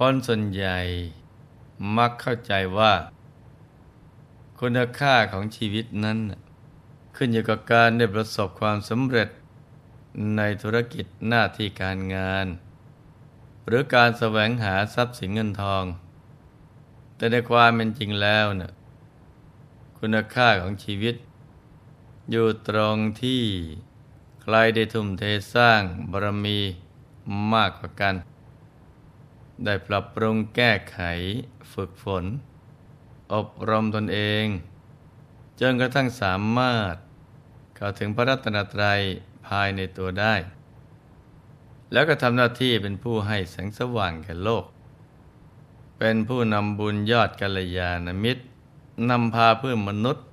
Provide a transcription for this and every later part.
คนส่วนใหญ่มักเข้าใจว่า คุณค่าของชีวิตนั้น ขึ้นอยู่กับการได้ประสบความสำเร็จในธุรกิจหน้าที่การงาน หรือการแสวงหาทรัพย์สินเงินทอง แต่ในความเป็นจริงแล้วนะ่ะคุณค่าของชีวิต อยู่ตรงที่ใครได้ทุ่มเทสร้างบารมีมากกว่ากัน ได้ปรับปรุงแก้ไข ฝึกฝน อบรมตนเอง จนกระทั่งสามารถ เข้าถึงพระรัตนตรัยภายในตัวได้ แล้วก็ทำหน้าที่เป็นผู้ให้แสงสว่างแก่โลก เป็นผู้นำบุญยอดกัลยาณมิตรนำพาเพื่อนมนุษย์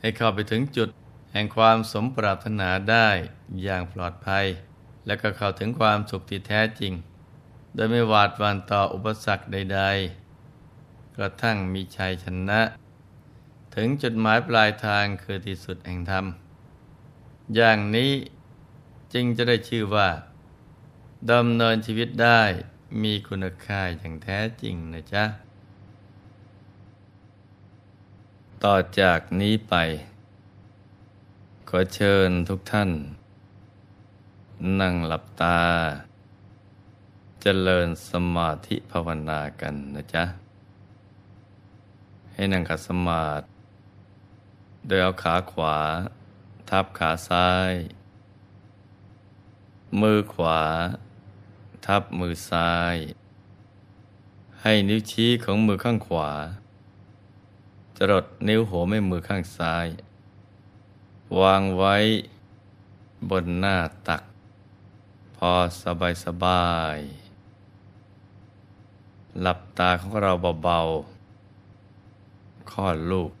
ให้เข้าไปถึงจุดแห่งความสมปรารถนาได้อย่างปลอดภัย และก็เข้าถึงความสุขที่แท้จริง โดยไม่หวาดหวั่นต่ออุปสรรคใด ๆ กระทั่งมีชัยชนะ ถึงจุดหมายปลายทางคือที่สุดแห่งธรรม อย่างนี้จึงจะได้ชื่อว่าดำเนินชีวิตได้มีคุณค่าอย่างแท้จริงนะจ๊ะ ต่อจากนี้ไป ขอเชิญทุกท่าน นั่งหลับตา เจริญสมาธิภาวนากันนะจ๊ะ ให้นั่งขัดสมาธิ โดยเอาขาขวา ทับขาซ้าย มือขวา ทับมือซ้าย ให้นิ้วชี้ของมือข้างขวา จรดนิ้วหัวแม่มือข้างซ้าย วางไว้บนหน้าตัก พอสบายสบาย หลับตาของเราเบาๆคลอดลูก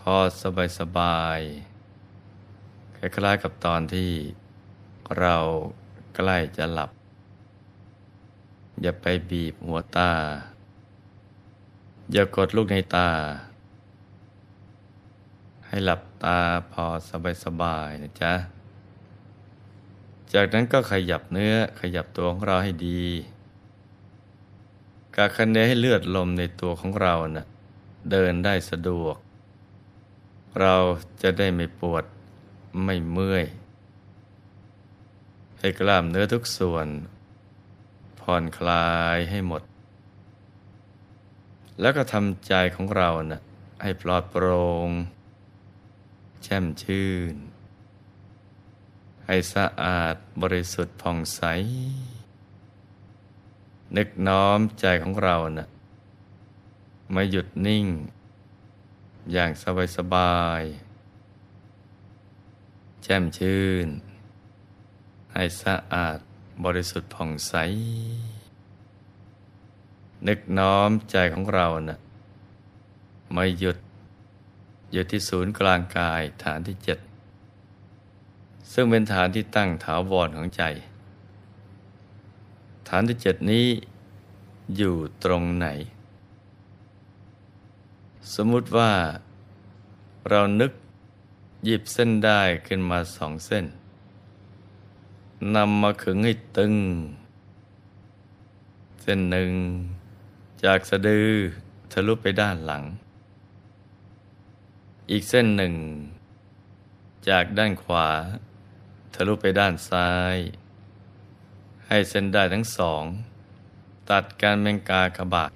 พอสบายสบายคล้ายๆกับตอนที่เราใกล้จะหลับ อย่าไปบีบหัวตา อย่ากดลูกในตา ให้หลับตาพอสบายๆนะจ๊ะ จากนั้นก็ขยับเนื้อขยับตัวของเราให้ดี กาคันเนให้เลือดลมในตัวของเรานะ่ะเดินได้สะดวก เราจะได้ไม่ปวดไม่เมื่อย ให้กล้ามเนื้อทุกส่วน ผ่อนคลายให้หมด แล้วก็ทำใจของเรานะ่ะให้ปลอดโปรง่งแช่มชื่น ให้สะอาดบริสุทธิ์ผ่องใส นึกน้อมใจของเรานะ่ะมาหยุดนิ่ง อย่างสบายสบายแจ่มชื่น ให้สะอาดบริสุทธิ์ผ่องใส นึกน้อมใจของเรานะ่ะมาหยุดอยู่ที่ศูนย์กลางกายฐานที่เจ็ดซึ่งเป็นฐานที่ตั้งถาวรของใจ ฐานที่เจ็ดนี้อยู่ตรงไหน สมมุติว่า เรานึกหยิบเส้นได้ขึ้นมาสองเส้นนำมาขึงให้ตึง เส้นหนึ่ง จากสะดือทะลุไปด้านหลัง อีกเส้นหนึ่ง จากด้านขวา ทะลุไปด้านซ้าย ให้เส้นได้ทั้งสอง ตัดการเมงกากบาด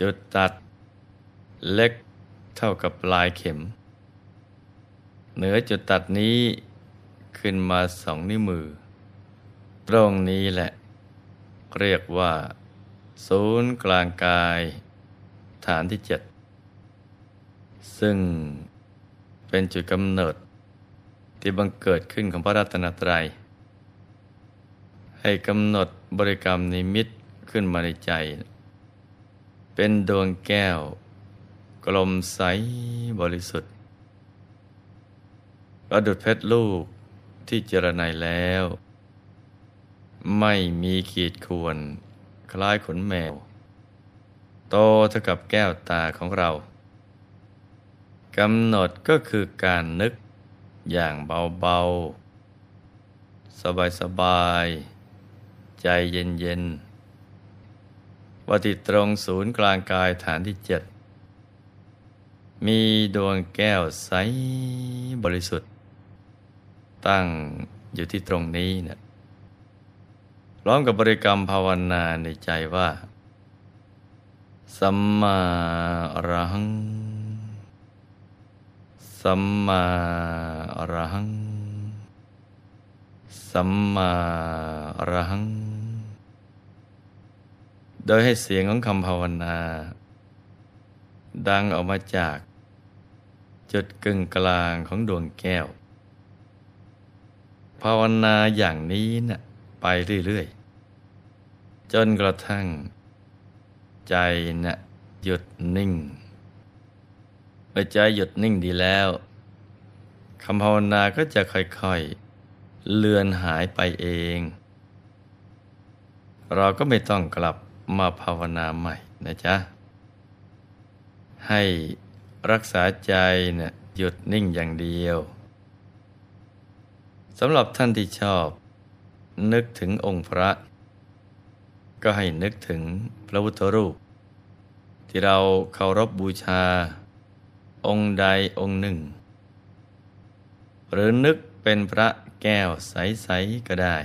จุดตัดเล็กเท่ากับปลายเข็ม เหนือจุดตัดนี้ขึ้นมาสองนิ้วมือ ตรงนี้แหละ เรียกว่า ศูนย์กลางกาย ฐานที่เจ็ดซึ่งเป็นจุดกำเนิดที่บังเกิดขึ้นของพระรัตนตรัย ให้กำหนดบริกรรมนิมิตขึ้นมาในใจ เป็นดวงแก้ว กลมใสบริสุทธิ์ประดุดเพชรลูกที่เจรไนแล้ว ไม่มีขีดข่วนคล้ายขนแมว โตเท่ากับแก้วตาของเรากำหนดก็คือการนึกอย่างเบาๆ สบายๆ ใจเย็นๆวัติดตรงศูนย์กลางกายฐานที่เจ็ดมีดวงแก้วใสบริสุทธิ์ ตั้งอยู่ที่ตรงนี้เนะร้องกับบริกรรมภาวนาในใจว่า สัมมาอรหัง สัมมาอรหัง สัมมาอรหัง โดยให้เสียงของคำภาวนา ดังออกมาจาก จุดกึ่งกลางของดวงแก้ว ภาวนาอย่างนี้นะ่ะไปเรื่อยๆ จนกระทั่ง ใจนะ่ะหยุดนิ่งเมื่อใจหยุดนิ่งดีแล้วคำภาวนาก็จะค่อยๆ เลือนหายไปเอง เราก็ไม่ต้องกลับ มาภาวนาใหม่นะจ๊ะ ให้รักษาใจเนี่ยหยุดนิ่งอย่างเดียวสำหรับท่านที่ชอบ นึกถึงองค์พระ ก็ให้นึกถึงพระพุทธรูป ที่เราเคารพบบูชา องค์ใดองค์หนึ่ง หรือนึกเป็นพระแก้วใส ๆ ก็ได้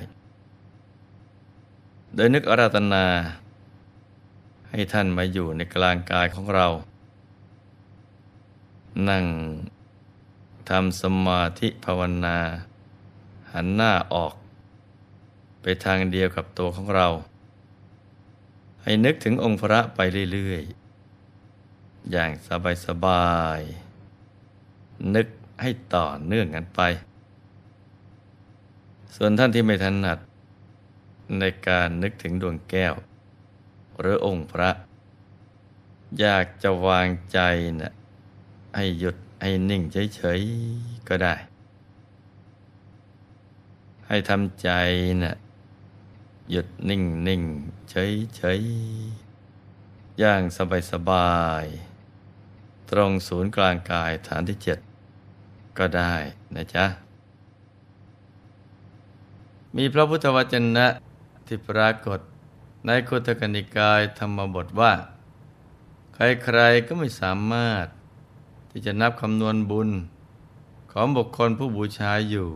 โดยนึกอาราธนา ให้ท่านมาอยู่ในกลางกายของเรา นั่งทำสมาธิภาวนา หันหน้าออก ไปทางเดียวกับตัวของเรา ให้นึกถึงองค์พระไปเรื่อยๆ อย่างสบายสบายนึกให้ต่อเนื่องกันไป ส่วนท่านที่ไม่ถนัด ในการนึกถึงดวงแก้ว หรือองค์พระ อยากจะวางใจนะ่ะให้หยุดให้นิ่งเฉยๆก็ได้ ให้ทำใจนะ่ะหยุดนิ่งนิ่งเฉยเฉยอย่างสบายสบาย ตรงศูนย์กลางกายฐานที่เจ็ดก็ได้นะจ๊ะ มีพระพุทธวจนะที่ปรากฏ ในคุตกนิกายธรรมบทว่า ใครๆก็ไม่สามารถ ที่จะนับคำนวณบุญ ของบุคคลผู้บูชาอยู่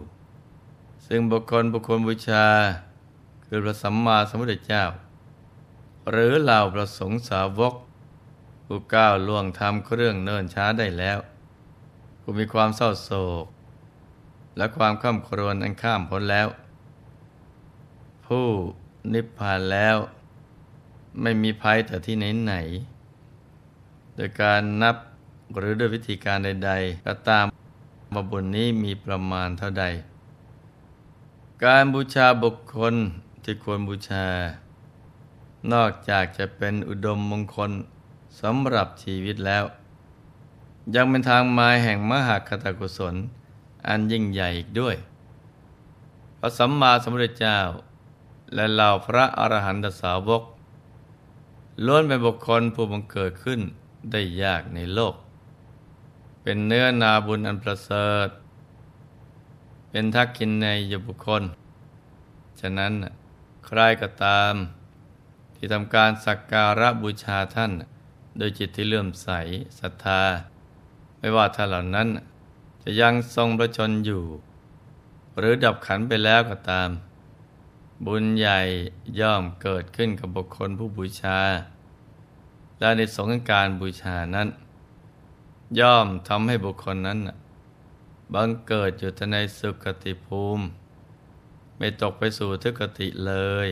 ซึ่งบุคคลบุคคลบูชา คือพระสัมมาสัมพุทธเจ้า หรือเหล่าประสงค์สาวก ผู้ก้าวล่วงทำเครื่องเนิ่นช้าได้แล้ว ผู้มีความเศร้าโศก และความข้ามครวนอันข้ามพ้นแล้ว ผู้ นิพพานแล้ว ไม่มีภัยแต่ที่ไหนไหน โดยการนับหรือด้วยวิธีการใด ๆ ก็ตามมาบุญนี้มีประมาณเท่าใด การบูชาบุคคลที่ควรบูชา นอกจากจะเป็นอุดมมงคลสำหรับชีวิตแล้ว ยังเป็นทางมาแห่งมหาคตกุศล อันยิ่งใหญ่อีกด้วย พระสัมมาสัมพุทธเจ้า และเหล่าพระอรหันตสาวก ล้วนเป็นบุคคลผู้บังเกิดขึ้นได้ยากในโลก เป็นเนื้อนาบุญอันประเสริฐ เป็นทักขินในยบุคคล ฉะนั้นใครก็ตาม ที่ทำการสักการะบูชาท่าน โดยจิตที่เลื่อมใสศรัทธา ไม่ว่าท่านเหล่านั้น จะยังทรงประชนอยู่ หรือดับขันไปแล้วก็ตาม บุญใหญ่ย่อมเกิดขึ้นกับบุคคลผู้บูชา และในสงการบูชานั้น ย่อมทำให้บุคคลนั้นบังเกิดอยู่ในสุคติภูมิ ไม่ตกไปสู่ทุกติเลย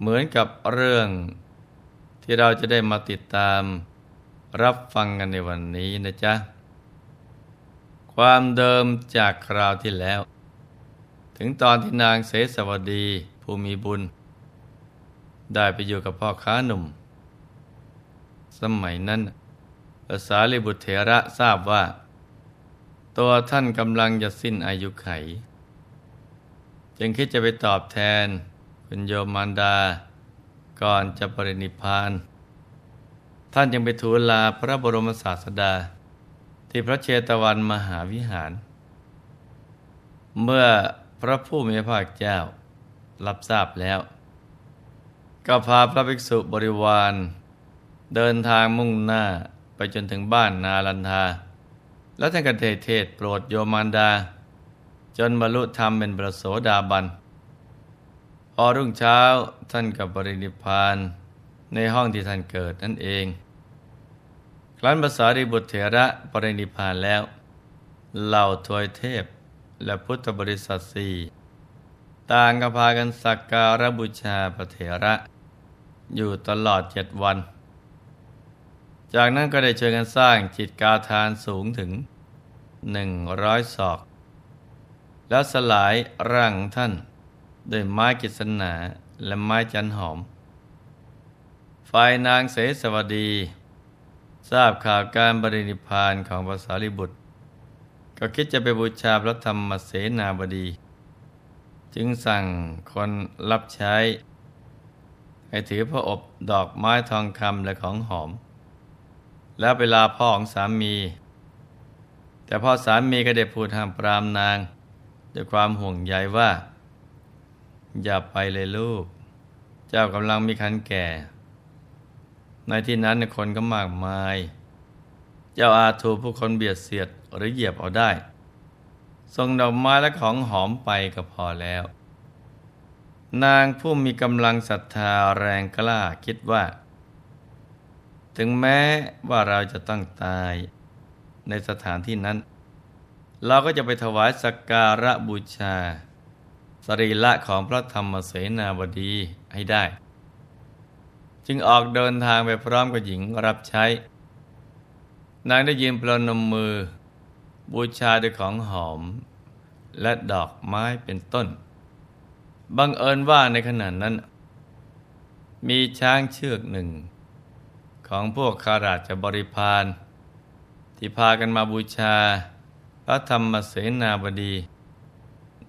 เหมือนกับเรื่องที่เราจะได้มาติดตามรับฟังกันในวันนี้นะจ๊ะ ความเดิมจากคราวที่แล้ว ถึงตอนที่นางเสสวดีภูผู้มีบุญ ได้ไปอยู่กับพ่อค้าหนุ่ม สมัยนั้นภาษาลิบุตรเถระทราบว่า ตัวท่านกำลังจะสิ้นอายุไข จึงคิดจะไปตอบแทนคุณโยมารดา ก่อนจะปรินิพาน ท่านยังไปทูลลาพระบรมศาสดา ที่พระเชตวันมหาวิหาร เมื่อ พระผู้มีพระภาคเจ้า รับทราบแล้ว ก็พาพระภิกษุบริวาร เดินทางมุ่งหน้าไปจนถึงบ้านนาลันทา แล้วท่านกเทศเทศโปรดโยมารดา จนบรรลุธรรมเป็นประโสดาบัน พอรุ่งเช้าท่านกับบรินิพานในห้องที่ท่านเกิดนั่นเอง ครั้นภาษาริบุตรเถระปรินิพพานแล้วเหล่าทวยเทพ และพุทธบริษัทสี่ต่างก็พากันสักการะบูชาพระเถระ อยู่ตลอดเจ็ดวัน จากนั้นก็ได้เชิญกันสร้างจิตกาทานสูงถึงหนึ่งร้อยศอก แล้วสลายร่างท่านด้วยไม้กิษณาและไม้จันหอม ฝ่ายนางเสสวดี ทราบข่าวการบรินิพานของพระสารีบุตร ก็คิดจะไปบูชาพระธรรมเสนาบดี จึงสั่งคนรับใช้ ให้ถือพระอบดอกไม้ทองคำและของหอม แล้วไปลาพ่อของสามี แต่พ่อสามีก็ได้พูดห้ามปรามนาง ด้วยความห่วงใยว่า อย่าไปเลยลูก เจ้ากำลังมีคันแก่ ในที่นั้นคนก็มากมาย จ้าอาถูกผู้คนเบียดเสียดหรือเหยียบเอาได้ ส่งดอกไม้และของหอมไปก็พอแล้ว นางผู้มีกำลังศรัทธาแรงกล้าคิดว่า ถึงแม้ว่าเราจะต้องตายในสถานที่นั้น เราก็จะไปถวายสักการะบูชา สรีละของพระธรรมเสนาบดีให้ได้ จึงออกเดินทางไปพร้อมกับหญิงรับใช้ นางได้ยืนประนมมือ บูชาด้วยของหอม และดอกไม้เป็นต้น บังเอิญว่าในขณะนั้น มีช้างเชือกหนึ่ง ของพวกข้าราชบริพารที่พากันมาบูชา พระธรรมเสนาบดี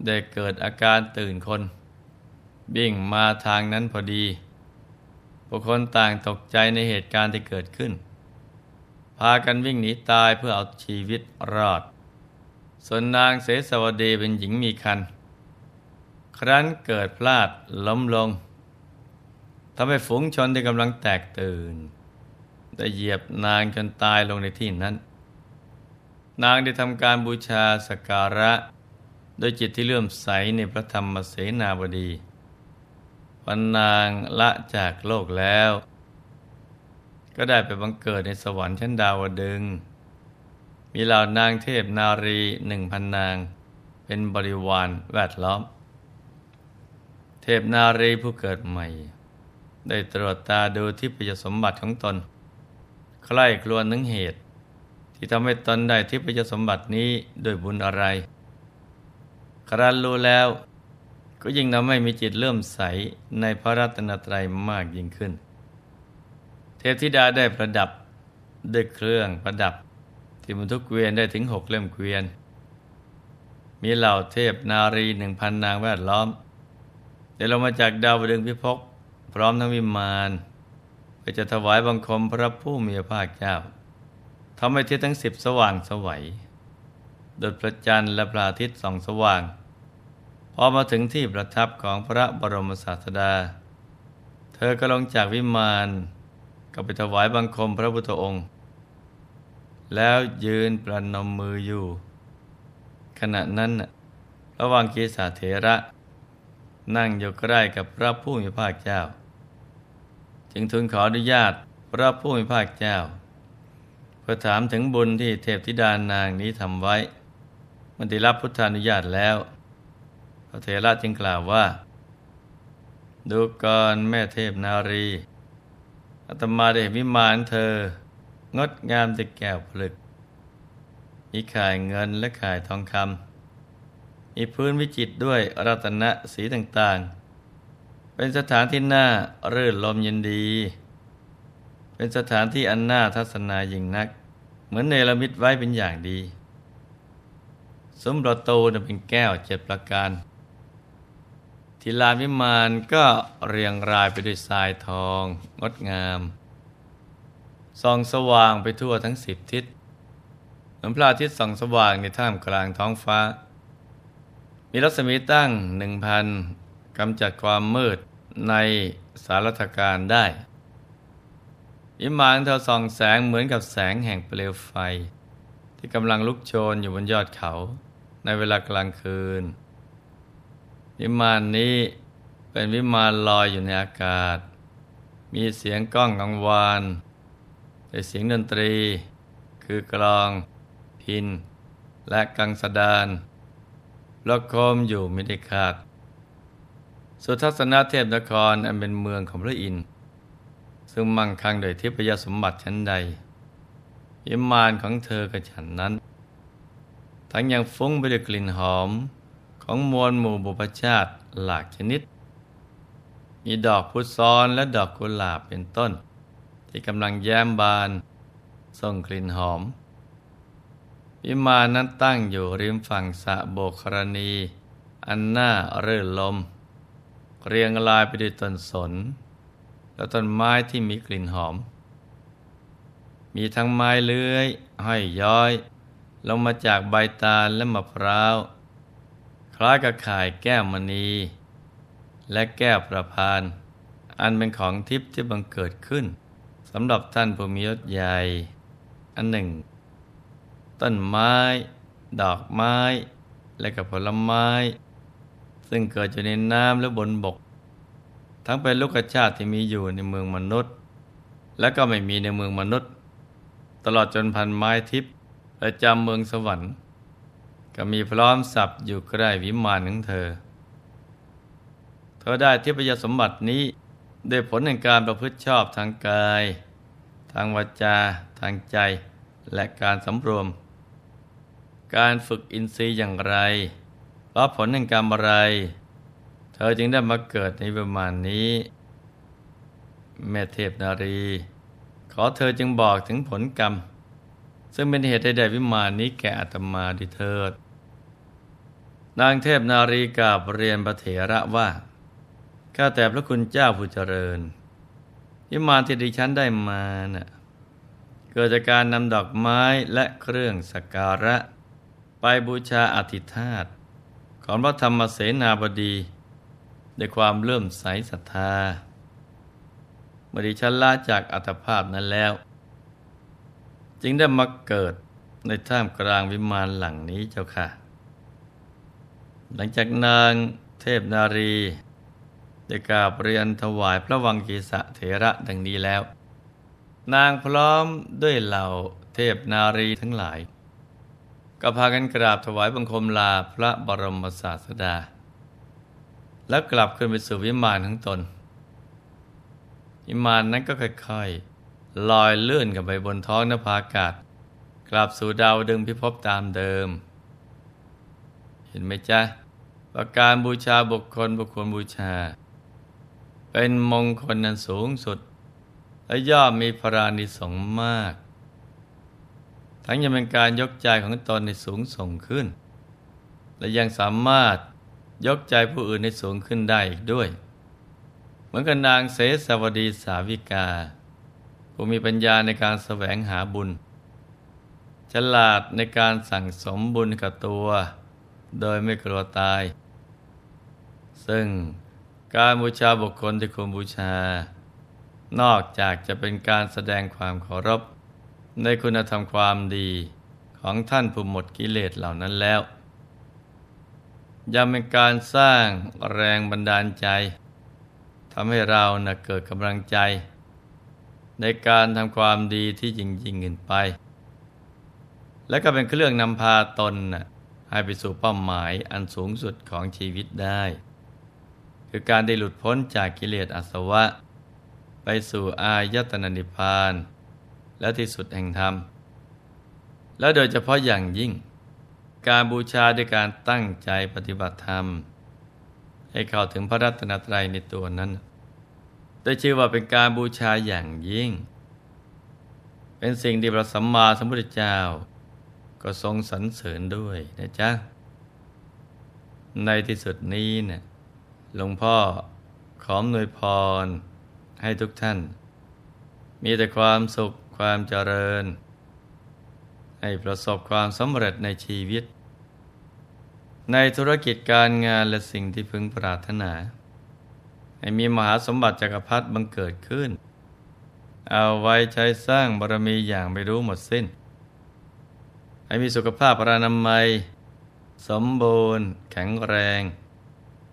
ได้เกิดอาการตื่นคนบิ่งมาทางนั้นพอดี บุคคลต่างตกใจในเหตุการณ์ที่เกิดขึ้น พากันวิ่งหนีตายเพื่อเอาชีวิตรอด ส่วนนางเสสวดีเป็นหญิงมีคัน ครั้นเกิดพลาดล้มลงทำให้ฝูงชนที่กำลังแตกตื่น ได้เหยียบนางจนตายลงในที่นั้น นางได้ทำการบูชาสการะ โดยจิตที่เลื่อมใสในพระธรรมเสนาบดีวันนางละจากโลกแล้ว ก็ได้ไปบังเกิดในสวรรค์ชั้นดาวดึง มีเหล่านางเทพนารีหนึ่งพันนาง เป็นบริวารแวดล้อม เทพนารีผู้เกิดใหม่ ได้ตรวจตาดูที่พยสมบัติของตน ใคร่ครวญนึงเหตุ ที่ทำให้ตนได้ที่พยสมบัตินี้ด้วยบุญอะไร ครั้นรู้แล้วก็ยิ่งทำให้มีจิตเริ่มใสในพระรัตนตรัยมากยิ่งขึ้น เทพธิดาได้ประดับด้วยเครื่องประดับ ที่บรรทุกเกวียนได้ถึงหกเล่มเกวียน มีเหล่าเทพนารีหนึ่งพันนางแวดล้อมเดี๋ยวเรามาจากดาวดึงพิภพพร้อมทั้งวิมานไปจะถวายบังคมพระผู้มีพระภาคเจ้าทำให้ทิศทั้งสิบสว่างสวัยโดพระจันทร์และพระอาทิตย์ส่องสว่าง พอมาถึงที่ประทับของพระบรมศาสดา เธอก็ลงจากวิมาน ก็ไปถวายบังคมพระพุทธองค์ แล้วยืนประนมมืออยู่ ขณะนั้นระหว่างกีสาเถระ นั่งอยู่ใกล้กับพระผู้มีภาคเจ้า จึงทูลขออนุญาตพระผู้มีภาคเจ้าเพื่อถามถึงบุญที่เทพธิดานางนี้ทำไว้ มันได้รับพุทธานุญาตแล้ว พระเถระจึงกล่าวว่า ดูก่อนแม่เทพนารี อาตมาได้เห็นวิมานเธอ งดงามแต่แก้วผลึก มีขายเงินและขายทองคำมีพื้นวิจิตด้วยรัตนสีต่างๆ เป็นสถานที่น่ารื่นลมยินดี เป็นสถานที่อันน่าทัศนายิ่งนัก เหมือนเนรมิตไว้เป็นอย่างดี สมประตูเป็นแก้วเจ็ดประการ ทิลานวิมานก็เรียงรายไปด้วยทรายทอง งดงามส่องสว่างไปทั่วทั้งสิบทิศเหมือนพระอาทิตย์ส่องสว่างในท่ามกลางท้องฟ้า มีรัศมีตั้งหนึ่งพันกำจัดความมืดในสารถการได้วิมานเธอส่องแสงเหมือนกับแสงแห่งเปลวไฟ ที่กำลังลุกโชนอยู่บนยอดเขาในเวลากลางคืน วิมานนี้เป็นวิมานลอยอยู่ในอากาศ มีเสียงก้องกังวานแต่เสียงดนตรี คือกลอง พิน และกังสดานละคมอยู่ไม่ได้ขาด สุทัศนเทพนครอันเป็นเมืองของพระอินทร์ซึ่งมั่งคั่งโดยทิพยสมบัติชั้นใดยิมานของเธอกับฉันนั้น ทั้งยังฟุ้งไปด้วยกลิ่นหอม ของมวลหมู่บุพชาติหลากชนิด มีดอกพุทซ้อนและดอกกุหลาบเป็นต้น ที่กำลังแย้มบานส่งกลิ่นหอม วิมานนั้นตั้งอยู่ริมฝั่งสะโบกครณี อันน่าเรื่นลม เรียงรายไปด้วยต้นสน และต้นไม้ที่มีกลิ่นหอม มีทั้งไม้เลื้อย ห้อยย้อย ลงมาจากใบตาลและมะพร้าว คล้ายกับข่ายแก้วมณี และแก้วประพาน อันเป็นของทิพย์ที่บังเกิดขึ้นสำหรับท่านผู้มียศใหญ่ อันหนึ่ง ต้นไม้ ดอกไม้ และกับผลไม้ ซึ่งเกิดอยู่ในน้ำและบนบก ทั้งเป็นลูกชาติที่มีอยู่ในเมืองมนุษย์ และก็ไม่มีในเมืองมนุษย์ ตลอดจนพันไม้ทิพย์และจำเมืองสวรรค์ ก็มีพร้อมสับอยู่ใกล้วิมานของเธอ เธอได้ทิพยสมบัตินี้ด้วยผลแห่งการประพฤติชอบทางกาย ทางวาจา ทางใจ และการสำรวม การฝึกอินทรีย์อย่างไรรับผลแห่งกรรมอะไร เธอจึงได้มาเกิดในประมาณนี้ แม่เทพนารี ขอเธอจึงบอกถึงผลกรรม ซึ่งเป็นเหตุใดวิมานนี้แก่อัตมาดิเถิด นางเทพนารีกาบเรียนพระเถระว่า ข้าแต่พระคุณเจ้าผู้เจริญวิมานที่ดิฉันได้มาน่ะเกิดจากการนำดอกไม้และเครื่องสักการะ ไปบูชาอธิธาตของพระธรรมเสนาบดีด้วยความเลื่อมใสศรัทธาเมื่อดิฉันละจากอัตภาพนั้นแล้ว จึงได้มาเกิดในท่ามกลางวิมานหลังนี้เจ้าค่ะ หลังจากนางเทพนารีได้กราบเรียนถวายพระวังกีสะเถระดังนี้แล้ว นางพร้อมด้วยเหล่าเทพนารีทั้งหลาย ก็พากันกราบถวายบังคมลาพระบรมศาสดา แล้วกลับขึ้นไปสู่วิมานของตน วิมานนั้นก็ค่อยๆลอยเลื่อนกับไปบนท้องนภาอากาศ กลับสู่ดาวดึงพิภพตามเดิม เห็นไหมจ๊ะ ว่าการบูชาบุคคลบุคคลบูชา เป็นมงคลนันสูงสุด และย่อมมีพรานิสงมาก ทั้งยังเป็นการยกใจของตนในสูงส่งขึ้น และยังสามารถยกใจผู้อื่นในสูงขึ้นได้อีกด้วย เหมือนกับนางเสสวดีสาวิกา ผู้มีปัญญาในการแสวงหาบุญ ฉลาดในการสั่งสมบุญกับตัว โดยไม่กลัวตาย ซึ่งการบูชาบุคคลที่ควรบูชา นอกจากจะเป็นการแสดงความเคารพ ในคุณธรรมความดีของท่านผู้หมดกิเลสเหล่านั้นแล้ว ยังเป็นการสร้างแรงบันดาลใจทำให้เรานะเกิดกำลังใจ ในการทำความดีที่จริงจริงขึ้นไป และก็เป็นเครื่องนำพาตนนะให้ไปสู่เป้าหมายอันสูงสุดของชีวิตได้ คือการได้หลุดพ้นจากกิเลสอาสวะ ไปสู่อายตนะนิพพาน และที่สุดแห่งธรรม และโดยเฉพาะอย่างยิ่ง การบูชาด้วยการตั้งใจปฏิบัติธรรมใให้เข้าถึงพระรัตนตรัยในตัวนั้น ได้ชื่อว่าเป็นการบูชาอย่างยิ่ง เป็นสิ่งที่พระสัมมาสัมพุทธเจ้า ก็ทรงสรรเสริญด้วยนะจ๊ะในที่สุดนี้เนะี่ย หลวงพ่อขอมนวยพร ให้ทุกท่าน มีแต่ความสุขความเจริญ ให้ประสบความสำเร็จในชีวิต ในธุรกิจการงานและสิ่งที่พึงปรารถนา ให้มีมหาสมบัติจักรพรรดิบังเกิดขึ้น เอาไว้ใช้สร้างบารมีอย่างไม่รู้หมดสิ้น ให้มีสุขภาพพรานามัย สมบูรณ์ แข็งแรง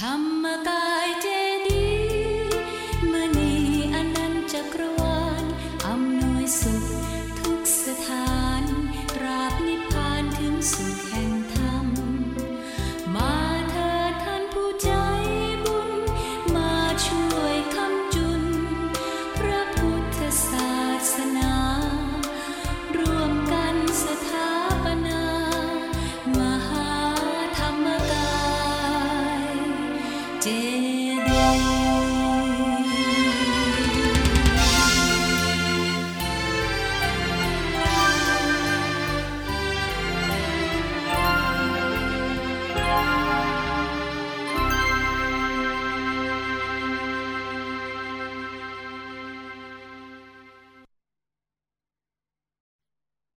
ธรรมกายเจดี